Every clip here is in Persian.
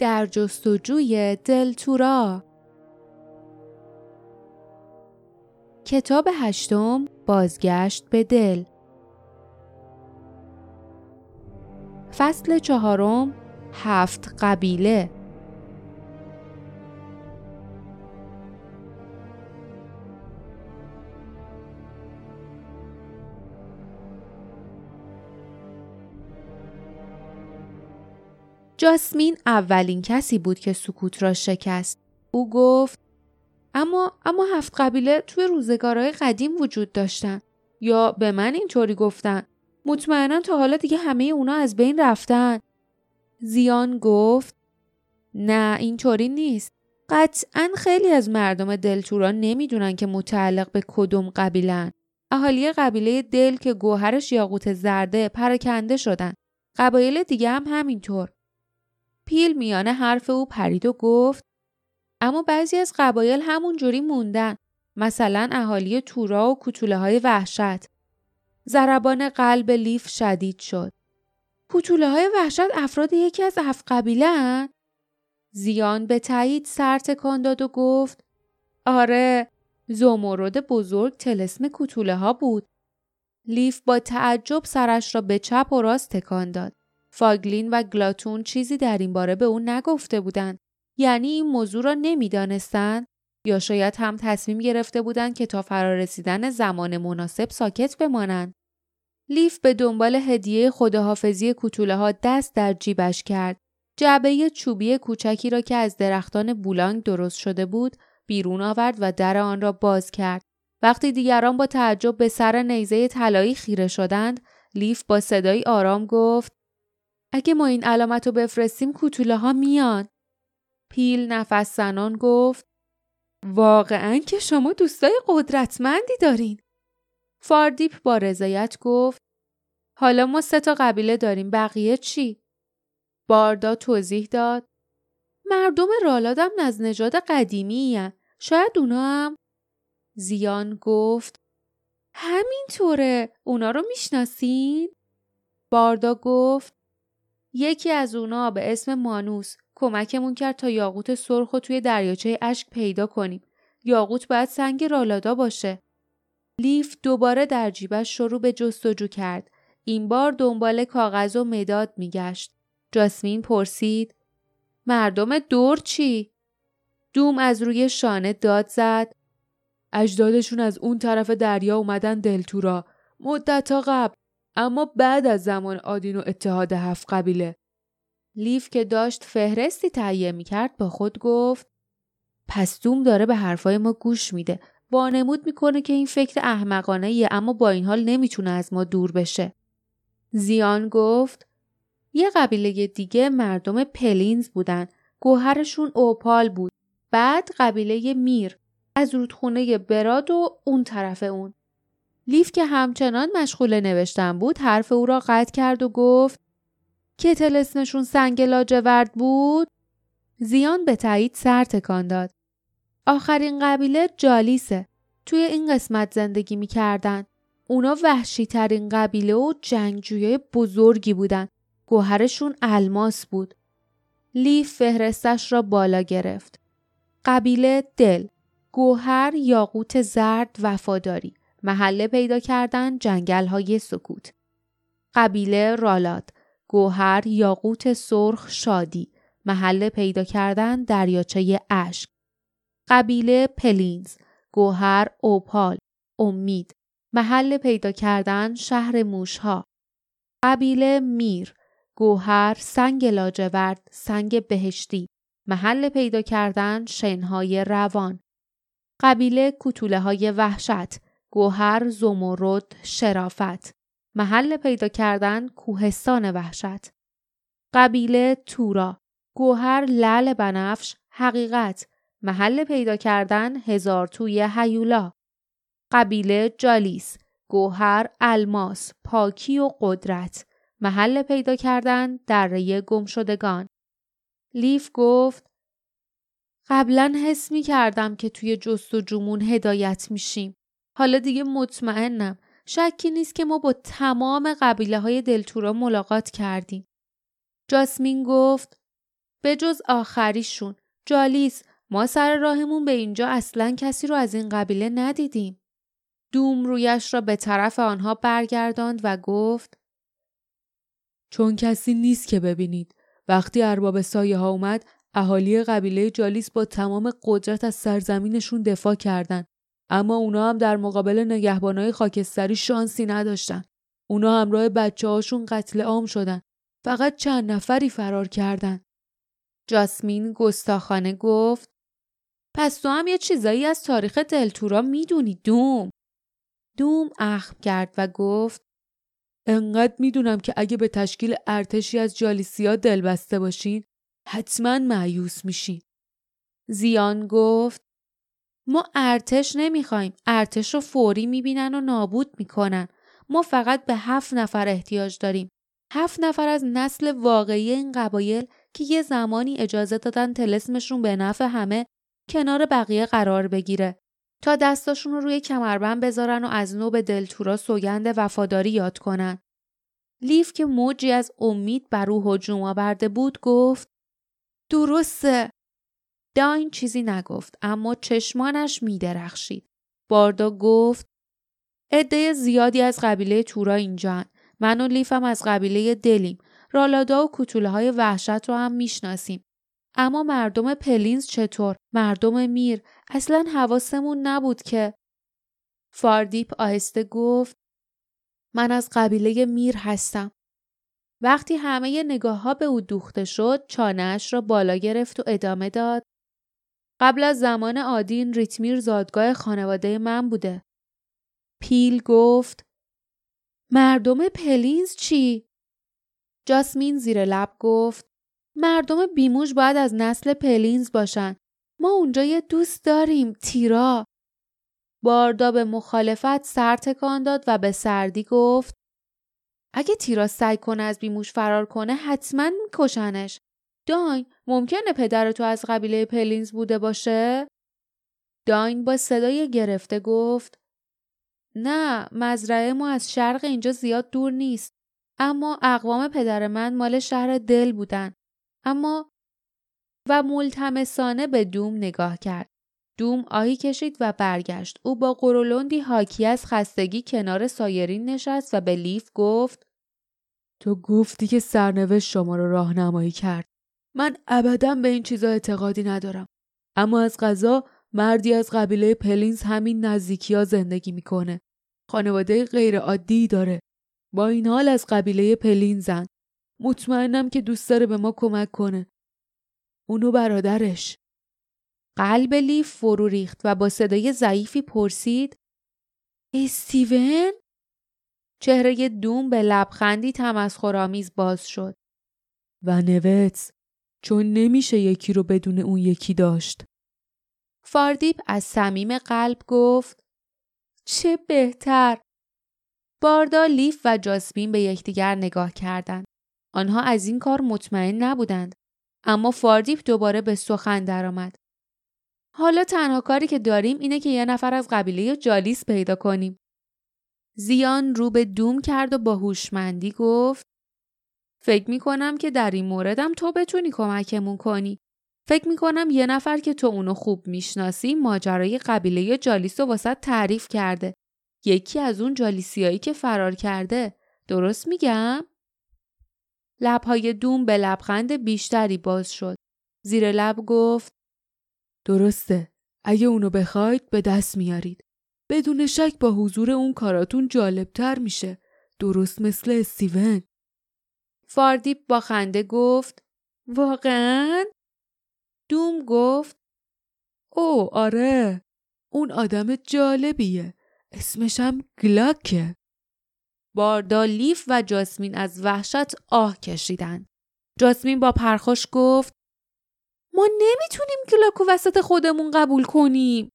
در جستجوی دلتورا کتاب هشتم بازگشت به دل. فصل چهارم هفت قبیله. جاسمین اولین کسی بود که سکوت را شکست. او گفت اما اما هفت قبیله توی روزگارهای قدیم وجود داشتن. یا به من اینطوری گفتن مطمئنا تا حالا دیگه همه اونا از بین رفتن. زیان گفت نه اینطوری نیست. قطعا خیلی از مردم دلتورا نمی‌دونن که متعلق به کدوم قبیلن. اهالی قبیله دل که گوهرش یاقوت زرده پراکنده شدن. قبایل دیگه هم همینطور. پیل میانه حرف او پرید و گفت اما بعضی از قبایل همون جوری موندن مثلا اهالی تورا و کتوله های وحشت. ضربان قلب لیف شدید شد. کتوله های وحشت افراد یکی از هفت قبیله؟ زیان به تایید سر تکان داد و گفت آره زومورد بزرگ تلسم کتوله ها بود. لیف با تعجب سرش را به چپ و راست تکان داد. فاگلین و گلاتون چیزی در این باره به او نگفته بودند یعنی این موضوع را نمی‌دانستند یا شاید هم تصمیم گرفته بودند که تا فرارسیدن زمان مناسب ساکت بمانند؟ لیف به دنبال هدیه خداحافظی کوتوله ها دست در جیبش کرد. جعبه چوبی کوچکی را که از درختان بولانگ درست شده بود بیرون آورد و در آن را باز کرد. وقتی دیگران با تعجب به سر نیزه طلایی خیره شدند لیف با صدایی آرام گفت اگه ما این علامت رو بفرستیم کوتوله ها میان. پیل نفس زنان گفت واقعا که شما دوستای قدرتمندی دارین. فاردیپ با رضایت گفت حالا ما سه تا قبیله داریم بقیه چی؟ باردا توضیح داد مردم رالادم از نژاد قدیمی شاید اونا هم زیان گفت همینطوره اونا رو می‌شناسین؟ باردا گفت یکی از اونا به اسم مانوس کمکمون کرد تا یاقوت سرخ و توی دریاچه اشک پیدا کنیم. یاقوت باید سنگ رالادا باشه. لیف دوباره در جیبش شروع به جستجو کرد. این بار دنبال کاغذ و مداد میگشت. جاسمین پرسید مردم دور چی؟ دوم از روی شانه داد زد. اجدادشون از اون طرف دریا اومدن دلتورا. مدت قبل اما بعد از زمان آدین و اتحاد هفت قبیله لیف که داشت فهرستی تهیه می‌کرد با خود گفت پس دوم داره به حرفای ما گوش میده. وانمود می‌کنه که این فکر احمقانه ایه اما با این حال نمی‌تونه از ما دور بشه. زیان گفت یه قبیله دیگه مردم پلینز بودن. گوهرشون اوپال بود. بعد قبیله میر. از رودخونه براد و اون طرف اون. لیف که همچنان مشغول نوشتن بود حرف او را قطع کرد و گفت که تلسمشون سنگ لاجورد بود؟ زیان به تایید سر تکان داد. آخرین قبیله جالیسه. توی این قسمت زندگی می‌کردن. اونا وحشی ترین قبیله و جنگجوی بزرگی بودن. گوهرشون الماس بود. لیف فهرستش را بالا گرفت. قبیله دل. گوهر یاقوت زرد وفاداری. محله پیدا کردن جنگل های سکوت. قبیله رالاد، گوهر یاقوت سرخ شادی، محله پیدا کردن دریاچه اشک. قبیله پلینز، گوهر اوپال، امید، محل پیدا کردن شهر موشها. قبیله میر، گوهر سنگ لاجورد، سنگ بهشتی، محل پیدا کردن شنهای روان. قبیله کتوله های وحشت، گوهر زمرد شرافت. محل پیدا کردن کوهستان وحشت. قبیله تورا. گوهر لعل بنفش حقیقت. محل پیدا کردن هزار توی هیولا. قبیله جالیس. گوهر الماس پاکی و قدرت. محل پیدا کردن دره گمشدگان. لیف گفت قبلا حس می کردم که توی جست و جمون هدایت میشیم. حالا دیگه مطمئنم شکی نیست که ما با تمام قبیله های دلتورا ملاقات کردیم. جاسمین گفت به جز آخریشون جالیس ما سر راهمون به اینجا اصلا کسی رو از این قبیله ندیدیم. دوم رویش را به طرف آنها برگرداند و گفت چون کسی نیست که ببینید. وقتی ارباب سایه ها اومد اهالی قبیله جالیس با تمام قدرت از سرزمینشون دفاع کردند. اما اونا هم در مقابل نگهبانای خاکستری شانسی نداشتن. اونا همراه بچه هاشون قتل عام شدن. فقط چند نفری فرار کردن. جاسمین گستاخانه گفت پس تو هم یه چیزایی از تاریخ دلتورا می‌دونی دوم. دوم اخم کرد و گفت انقدر می‌دونم که اگه به تشکیل ارتشی از جالیسیا دل بسته باشین حتما معیوس میشین. زیان گفت ما ارتش نمی‌خوایم. ارتش رو فوری می‌بینن و نابود می‌کنن. ما فقط به هفت نفر احتیاج داریم. هفت نفر از نسل واقعی این قبایل که یه زمانی اجازه دادن تلسمشون به نفع همه کنار بقیه قرار بگیره تا دستاشون رو روی کمربند بذارن و از نو به دلتورا سوگند وفاداری یاد کنن. لیف که موجی از امید بر او هجوم آورده بود گفت درسته داین چیزی نگفت اما چشمانش میدرخشید. باردا گفت عده زیادی از قبیله تورا اینجان. من و لیفم از قبیله دلیم. رالادا و کوتوله های وحشت رو هم می‌شناسیم. اما مردم پلینز چطور؟ مردم میر؟ اصلا حواسمون نبود که فاردیپ آهسته گفت من از قبیله میر هستم. وقتی همه نگاه ها به او دوخته شد چانهش را بالا گرفت و ادامه داد قبل از زمان آدین ریتمیر زادگاه خانواده من بوده. پیل گفت مردم پلینز چی؟ جاسمین زیر لب گفت مردم بیموش باید از نسل پلینز باشن. ما اونجا یه دوست داریم تیرا. باردا به مخالفت سر تکان داد و به سردی گفت اگه تیرا سعی کنه از بیموش فرار کنه حتما میکشنش. داین ممکنه پدر تو از قبیله پلینز بوده باشه؟ داین با صدای گرفته گفت نه مزرعه ما از شرق اینجا زیاد دور نیست اما اقوام پدر من مال شهر دل بودن. اما و ملتمسانه به دوم نگاه کرد. دوم آهی کشید و برگشت. او با قرولندی حاکی از خستگی کنار سایرین نشست و به لیف گفت تو گفتی که سرنوشت شما رو راهنمایی کرد. من ابدا به این چیزا اعتقادی ندارم. اما از قضا مردی از قبیله پلینز همین نزدیکی ها زندگی می‌کنه. خانواده غیر عادی داره. با این حال از قبیله پلینزن. مطمئنم که دوست داره به ما کمک کنه. اون و برادرش. قلب لیف فرو ریخت و با صدای ضعیفی پرسید استیون؟ چهره دوم به لبخندی تمسخرآمیز باز شد. و نوتس چون نمیشه یکی رو بدون اون یکی داشت. فاردیپ از صمیم قلب گفت چه بهتر. باردا لیف و جاسمین به یکدیگر نگاه کردند. آنها از این کار مطمئن نبودند. اما فاردیپ دوباره به سخن درآمد. حالا تنها کاری که داریم اینه که یه نفر از قبیله جالیس پیدا کنیم. زیان رو به دوم کرد و با هوشمندی گفت فکر می کنم که در این موردم تو بتونی کمکمون کنی. فکر می کنم یه نفر که تو اونو خوب می‌شناسی ماجرای قبیله جالیس رو واسه تعریف کرده. یکی از اون جالیسیایی که فرار کرده. درست میگم؟ لبهای دوم به لبخند بیشتری باز شد. زیر لب گفت درسته. اگه اونو بخواید به دست میارید. بدون شک با حضور اون کاراتون جالبتر میشه. درست مثل استیون. فاردیپ با خنده گفت واقعا؟ دوم گفت او آره اون آدم جالبیه اسمشم گلاکه باردا لیف و جاسمین از وحشت آه کشیدند. جاسمین با پرخوش گفت ما نمی‌تونیم گلاکو وسط خودمون قبول کنیم.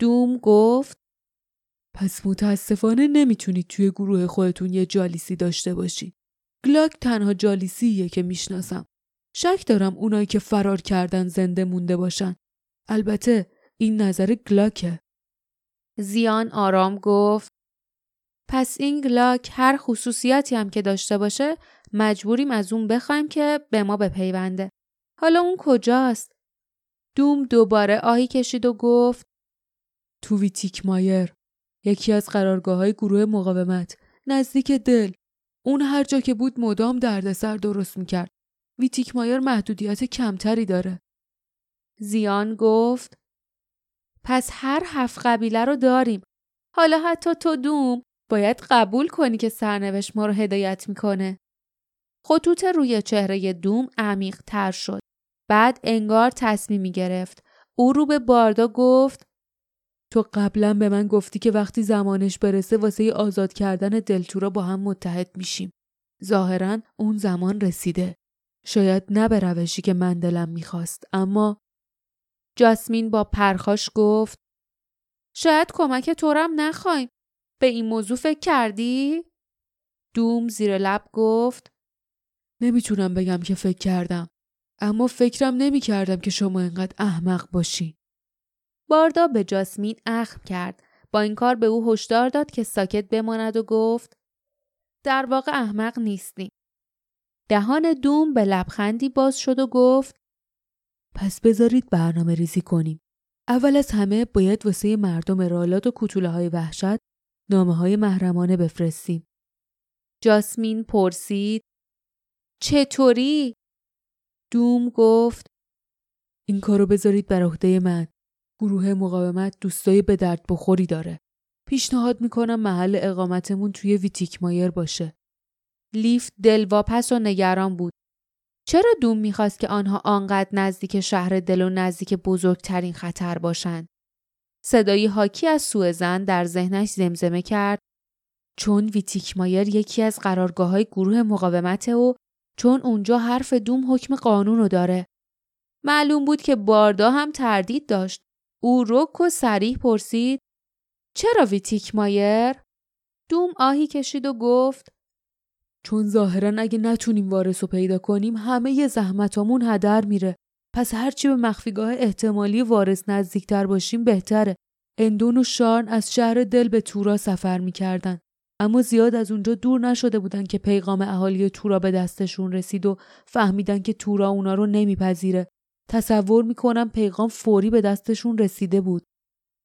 دوم گفت پس متاسفانه نمی‌تونید توی گروه خودتون یه جالیسی داشته باشید. گلاک تنها جالیسیه که می‌شناسم. شک دارم اونایی که فرار کردن زنده مونده باشن. البته این نظر گلاکه. زیان آرام گفت پس این گلاک هر خصوصیاتی هم که داشته باشه مجبوریم از اون بخوایم که به ما بپیونده. حالا اون کجاست؟ دوم دوباره آهی کشید و گفت تو ویتیک مایر یکی از قرارگاه های گروه مقاومت نزدیک دل اون هر جا که بود مدام دردسر درست می‌کرد. ویتیک مایر محدودیت کمتری داره. زیان گفت پس هر هفت قبیله رو داریم. حالا حتی تو دوم باید قبول کنی که سرنوشت ما رو هدایت می‌کنه. خطوط روی چهره دوم عمیق تر شد. بعد انگار تصمیمی گرفت او رو به باردا گفت تو قبلا به من گفتی که وقتی زمانش برسه واسه آزاد کردن دلتورا با هم متحد میشیم. ظاهرا اون زمان رسیده. شاید نه به روشی که من دلم می‌خواست اما جاسمین با پرخاش گفت شاید کمک تورم نخوایم. به این موضوع فکر کردی؟ دوم زیر لب گفت نمی‌تونم بگم که فکر کردم. اما فکرم نمی‌کردم که شما انقدر احمق باشی. باردا به جاسمین اخم کرد. با این کار به او هشدار داد که ساکت بماند و گفت در واقع احمق نیستیم. دهان دوم به لبخندی باز شد و گفت پس بذارید برنامه ریزی کنیم. اول از همه باید واسه مردم رالات و کتوله های وحشت نامه های محرمانه بفرستیم. جاسمین پرسید چطوری؟ دوم گفت این کارو بذارید بر عهده من. گروه مقاومت دوستای به درد بخوری داره. پیشنهاد می‌کنم محل اقامتمون توی ویتیک مایر باشه. لیف دلواپس و نگران بود. چرا دوم می‌خواست که آنها آنقدر نزدیک شهر دل و نزدیک بزرگترین خطر باشند؟ صدایی حاکی از سوء زن در ذهنش زمزمه کرد چون ویتیک مایر یکی از قرارگاه های گروه مقاومت و چون اونجا حرف دوم حکم قانون رو داره. معلوم بود که باردا هم تردید داشت. او رک و سریح پرسید چرا ویتیک مایر؟ دوم آهی کشید و گفت چون ظاهرا اگه نتونیم وارث رو پیدا کنیم همه ی زحمتامون هدر میره. پس هرچی به مخفیگاه احتمالی وارث نزدیکتر باشیم بهتره. اندون و شارن از شهر دل به تورا سفر می‌کردن. اما زیاد از اونجا دور نشده بودن که پیغام اهالی تورا به دستشون رسید و فهمیدن که تورا اونا رو نمیپذیره. تصور می‌کنم پیغام فوری به دستشون رسیده بود.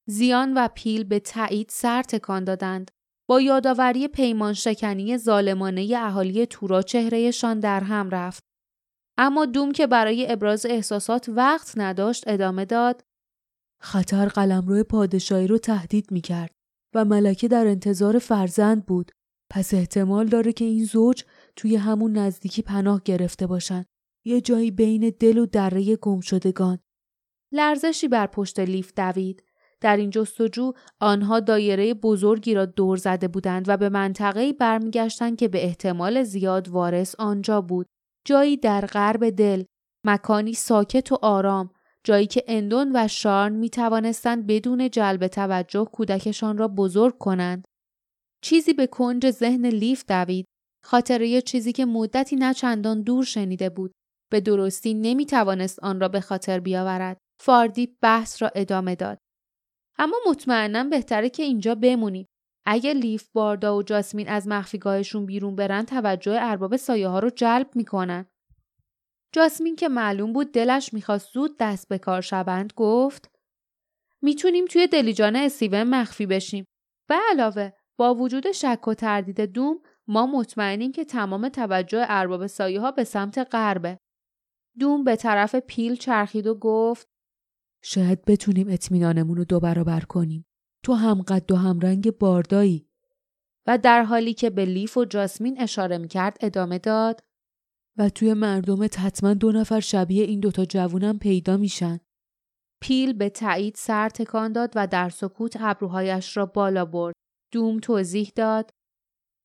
زیان و پیل به تایید سر تکان دادند. با یادآوری پیمان شکنی ظالمانه اهالی تورا چهرهشان در هم رفت. اما دوم که برای ابراز احساسات وقت نداشت ادامه داد خطر قلمرو پادشاهی رو تهدید می کرد و ملکه در انتظار فرزند بود پس احتمال داره که این زوج توی همون نزدیکی پناه گرفته باشن یه جایی بین دل و دره گمشدگان لرزشی بر پشت لیف دوید در این جستجو آنها دایره بزرگی را دور زده بودند و به منطقه‌ای برمیگشتند که به احتمال زیاد وارث آنجا بود جایی در غرب دل مکانی ساکت و آرام جایی که اندون و شارن می توانستند بدون جلب توجه کودکشان را بزرگ کنند. چیزی به کنج ذهن لیف دوید. خاطره چیزی که مدتی نه چندان دور شنیده بود. به درستی نمی توانست آن را به خاطر بیاورد. فاردی بحث را ادامه داد. اما مطمئنا بهتره که اینجا بمونیم. اگه لیف باردا و جاسمین از مخفیگاهشون بیرون برن توجه ارباب سایه ها رو جلب می‌کنن. جاسمین که معلوم بود دلش می‌خواست زود دست به کار شوند گفت می‌تونیم توی دلیجان استیون مخفی بشیم. به علاوه با وجود شک و تردید دوم ما مطمئنیم که تمام توجه ارباب سایه ها به سمت غربه. دوم به طرف پیل چرخید و گفت شاید بتونیم اطمینانمون رو دو برابر کنیم. تو هم قد و هم رنگ باردایی. و در حالی که به لیف و جاسمین اشاره می‌کرد ادامه داد و توی مردمت حتما دو نفر شبیه این دوتا جوونم پیدا میشن. پیل به تایید سر تکان داد و در سکوت ابروهایش را بالا برد. دوم توضیح داد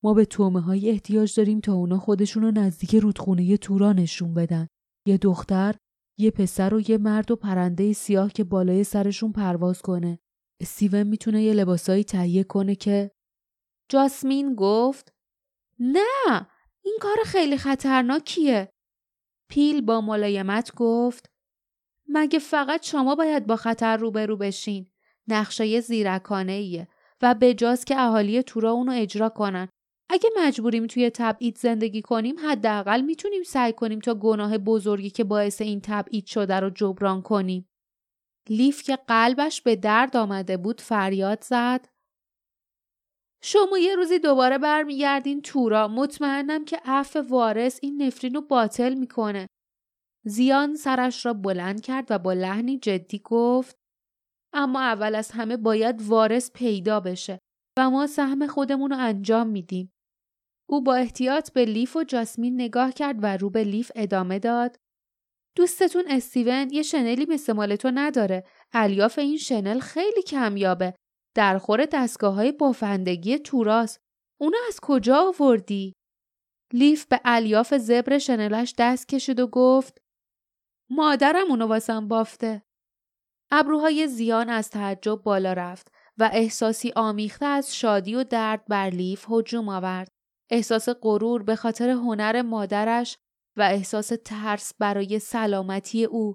ما به تومه های احتیاج داریم تا اونا خودشون رو نزدیک رودخونه تورا نشون بدن. یه دختر، یه پسر و یه مرد و پرنده سیاه که بالای سرشون پرواز کنه. استیون می‌تونه یه لباسایی تهیه کنه که جاسمین گفت نه این کار خیلی خطرناکیه. پیل با ملایمت گفت مگه فقط شما باید با خطر روبرو بشین. نقشه زیرکانه ایه و به جاست که اهالی تورا اونو اجرا کنن. اگه مجبوریم توی تبعید زندگی کنیم حداقل می‌تونیم سعی کنیم تا گناه بزرگی که باعث این تبعید شده رو جبران کنیم. لیف که قلبش به درد آمده بود فریاد زد. شما یه روزی دوباره برمیگردین تورا مطمئنم که عفو وارث این نفرین رو باطل می‌کنه. زیان سرش را بلند کرد و با لحنی جدی گفت اما اول از همه باید وارث پیدا بشه و ما سهم خودمون رو انجام میدیم. او با احتیاط به لیف و جاسمین نگاه کرد و رو به لیف ادامه داد. دوستتون استیون یه شنلی مثل مال تو نداره. الیاف این شنل خیلی کمیابه. در خور دستگاه های بافندگی توراس. اونو از کجا آوردی؟ لیف به الیاف زبر شنلش دست کشید و گفت مادرم اونو واسم بافته. ابروهای زیان از تعجب بالا رفت و احساسی آمیخته از شادی و درد بر لیف هجوم آورد. احساس غرور به خاطر هنر مادرش و احساس ترس برای سلامتی او.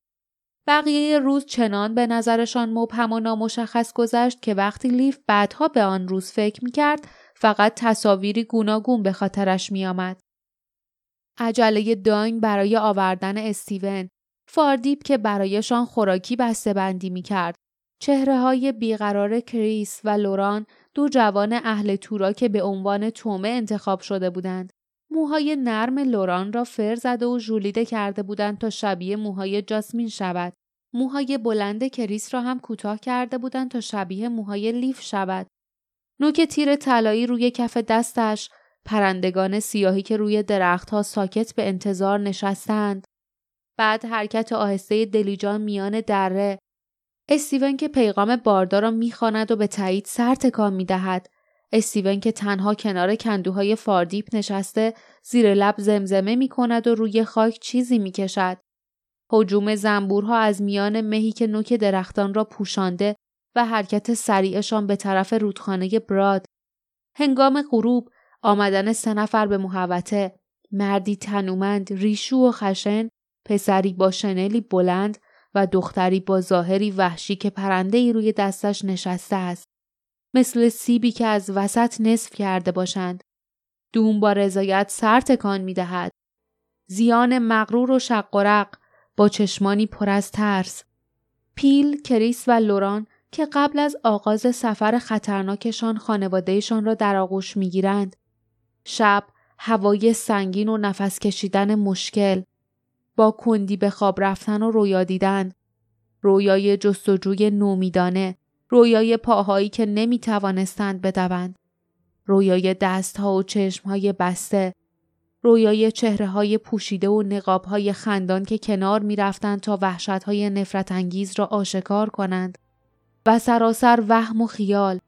بقیه روز چنان به نظرشان مبهم و نامشخص گذشت که وقتی لیف بعدها به آن روز فکر می کرد فقط تصاویری گوناگون به خاطرش می آمد. عجله داین برای آوردن استیون فاردیپ که برایشان خوراکی بسته بندی می کرد. چهره های بیقرار کریس و لوران دو جوان اهل تورا که به عنوان طعمه انتخاب شده بودند. موهای نرم لوران را فر زده و ژولیده کرده بودند تا شبیه موهای جاسمین شود. موهای بلند کریس را هم کوتاه کرده بودند تا شبیه موهای لیف شود. نوک تیر طلایی روی کف دستش، پرندگان سیاهی که روی درختها ساکت به انتظار نشستند. بعد حرکت آهسته دلیجان میان دره استیون که پیغام باردار را می‌خواند و به تایید سر تکان می‌دهد استیون که تنها کنار کندوهای فاردیپ نشسته زیر لب زمزمه می کند و روی خاک چیزی می کشد. حجوم زنبورها از میان مهی که نوک درختان را پوشانده و حرکت سریعشان به طرف رودخانه براد. هنگام غروب آمدن سه نفر به محوته مردی تنومند ریشو و خشن پسری با شنلی بلند و دختری با ظاهری وحشی که پرنده ای روی دستش نشسته است. مثل سیبی که از وسط نصف کرده باشند. دوم با رضایت سر تکان می دهد. زیان مغرور و شق با چشمانی پر از ترس. پیل، کریس و لوران که قبل از آغاز سفر خطرناکشان خانوادهشان را در آغوش می گیرند. شب هوای سنگین و نفس کشیدن مشکل با کندی به خواب رفتن و رویا دیدن. رویای جستجوی نومیدانه رویای پاهایی که نمی توانستند بدوند. رویای دستها و چشمهای بسته. رویای چهره های پوشیده و نقاب های خندان که کنار می رفتند تا وحشت های نفرت انگیز را آشکار کنند. و سراسر وهم و خیال.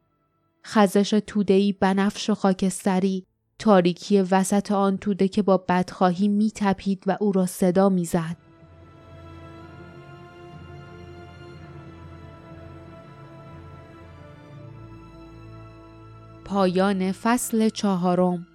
خزش تودهی بنفش و خاکستری. تاریکی وسط آن توده که با بدخواهی می تپید و او را صدا می زد. پایان فصل چهارم